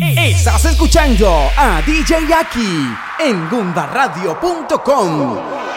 Estás escuchando a DJ Aki en gumbaradio.com.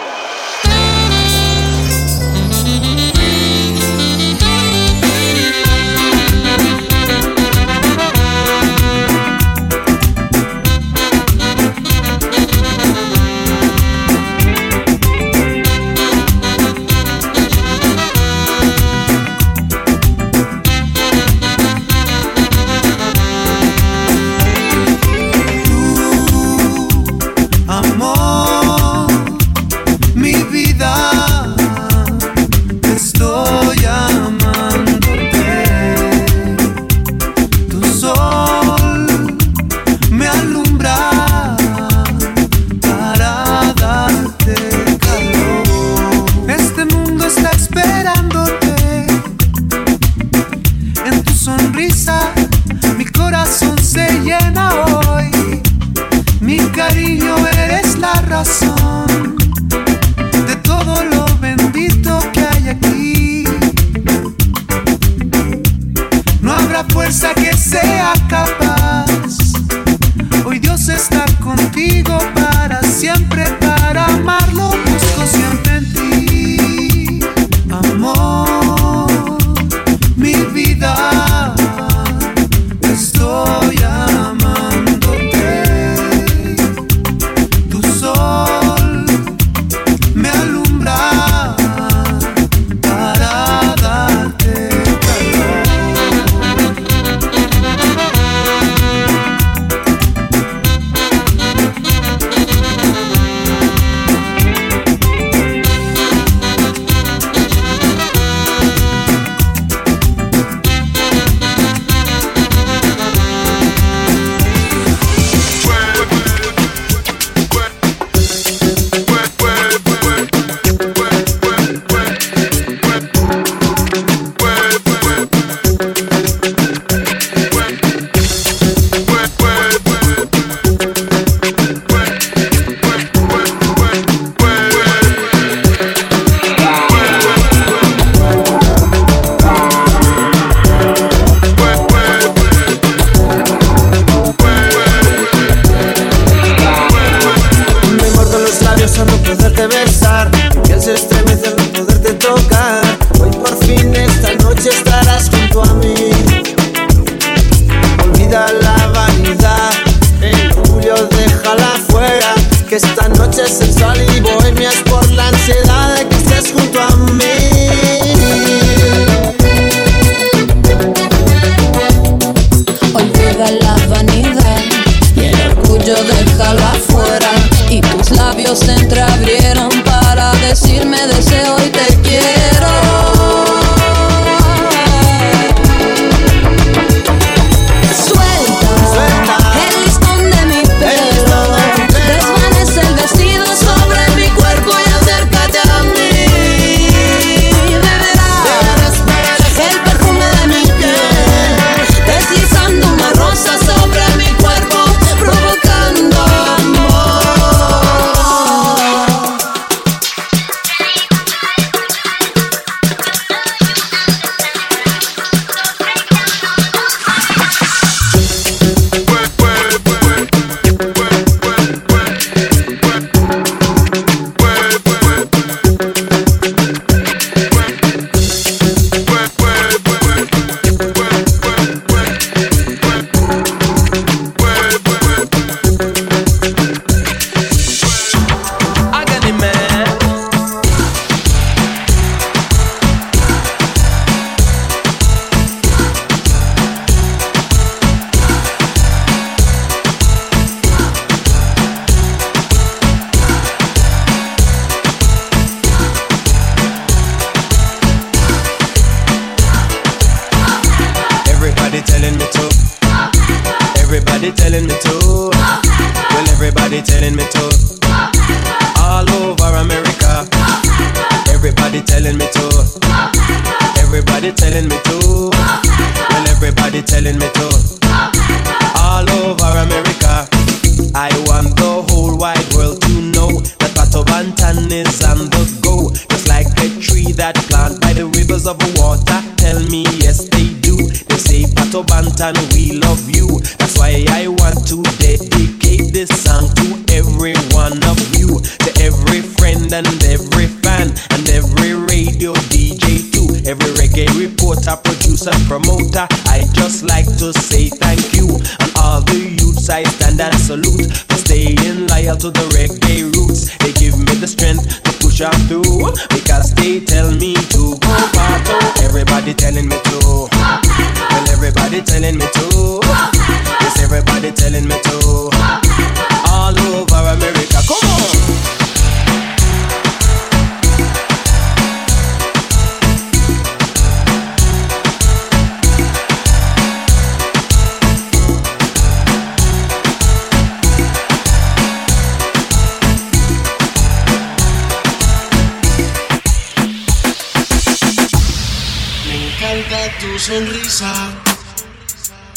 tu sonrisa,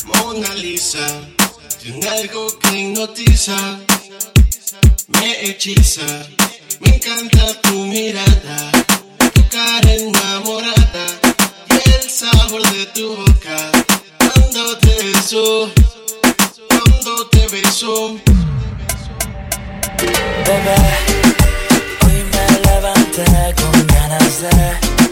Mona Lisa, tiene algo que hipnotiza, me hechiza, me encanta tu mirada, tu cara enamorada y el sabor de tu boca. Cuando te beso, cuando te beso, bebé, hoy me levanté con ganas de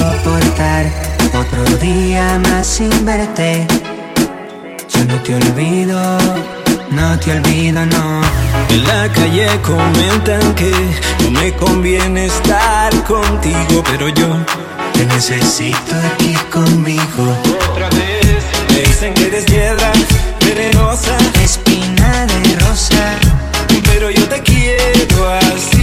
soportar otro día más sin verte. Yo no te olvido, no te olvido, no. En la calle comentan que no me conviene estar contigo, pero yo te necesito aquí conmigo. Otra vez me dicen que eres piedra venenosa, espina de rosa, pero yo te quiero así.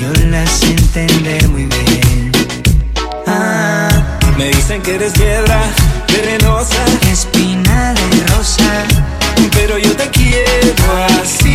yo las sé entender muy bien. Ah, Me dicen que eres piedra venenosa, espina de rosa, pero yo te quiero así.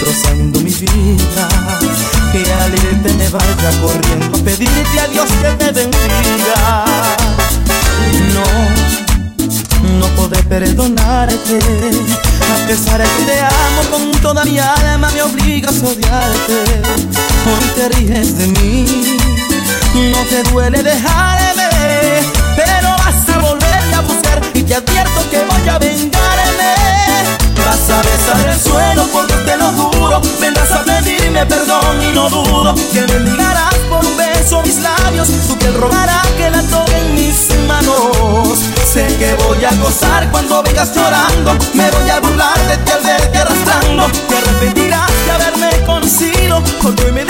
destrozando mi vida. Que al irte me vaya corriendo a pedirte a Dios que me bendiga. No, no podré perdonarte. A pesar de que te amo con toda mi alma, me obligas a odiarte. Hoy te ríes de mí, no te duele dejarme, pero vas a volverme a buscar y te advierto que voy a vengarme. Vas a besar el suelo por te lo juro, vendrás a pedirme perdón y no dudo que mendigarás por un beso mis labios, tu piel rogará que la tome en mis manos. Sé que voy a gozar cuando vengas llorando, me voy a burlar de ti al verte arrastrando, te arrepentirás de haberme conocido, porque hoy me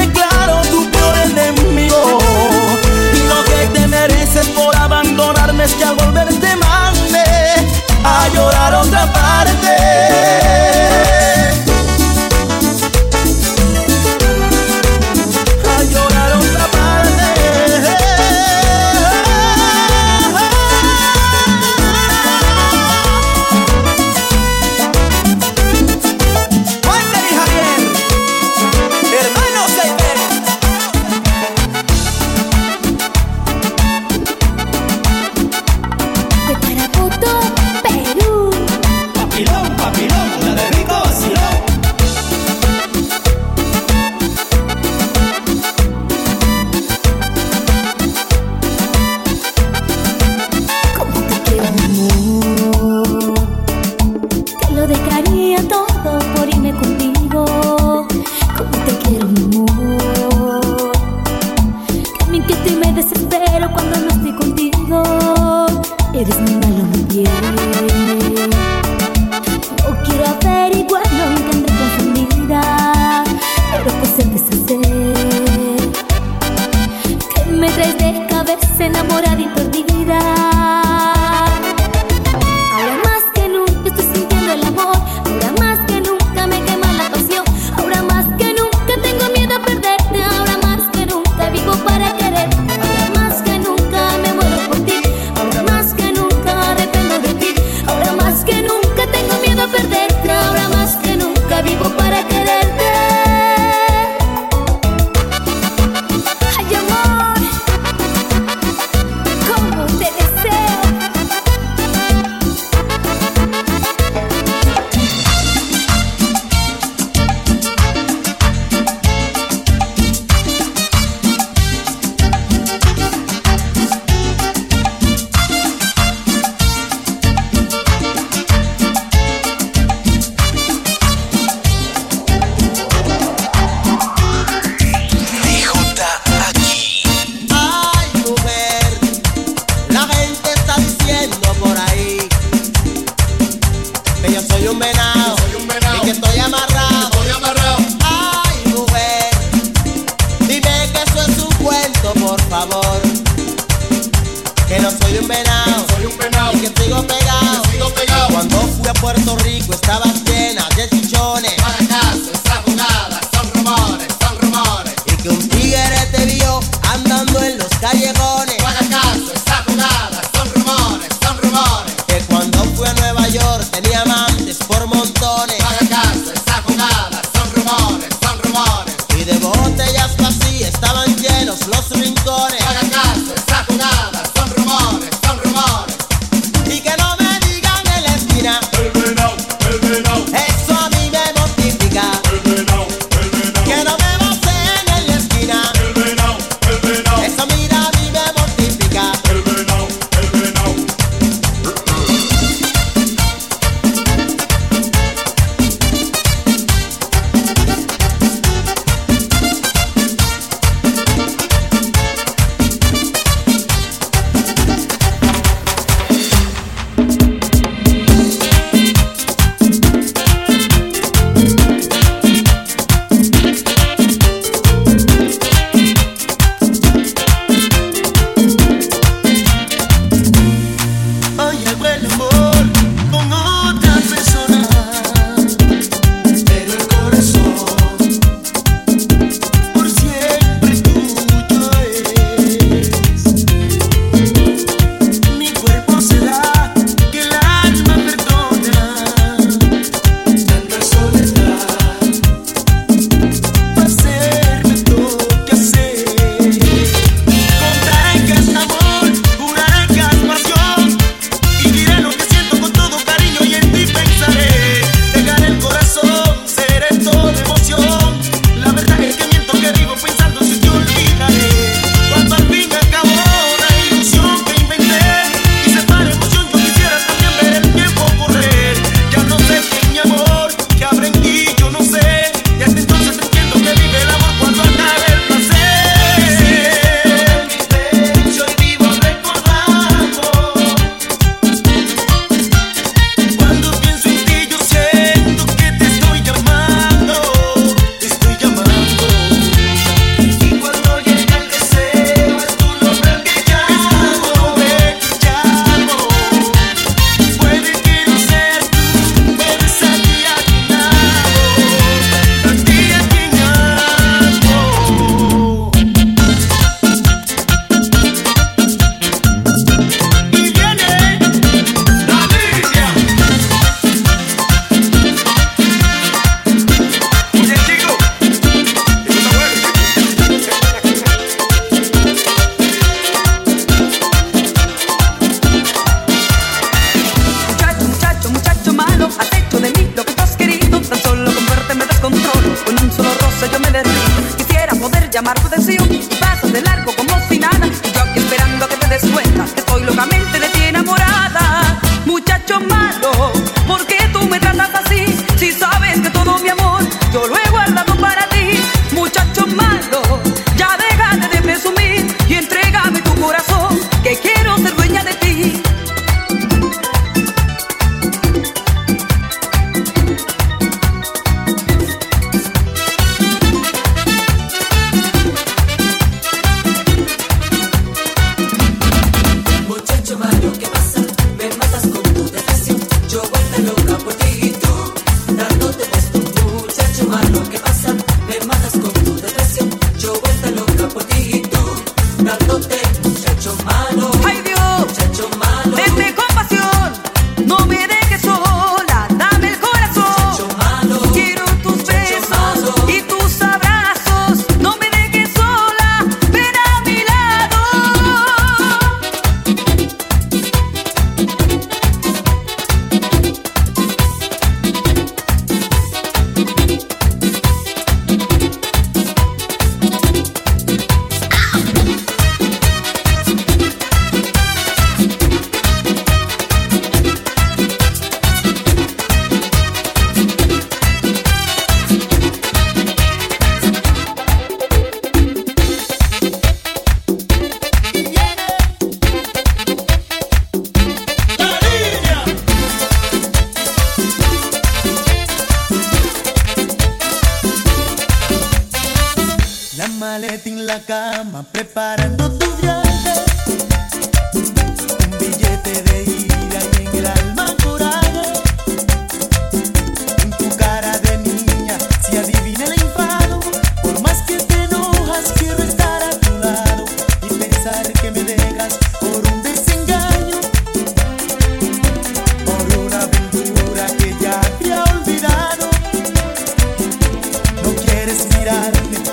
mirarme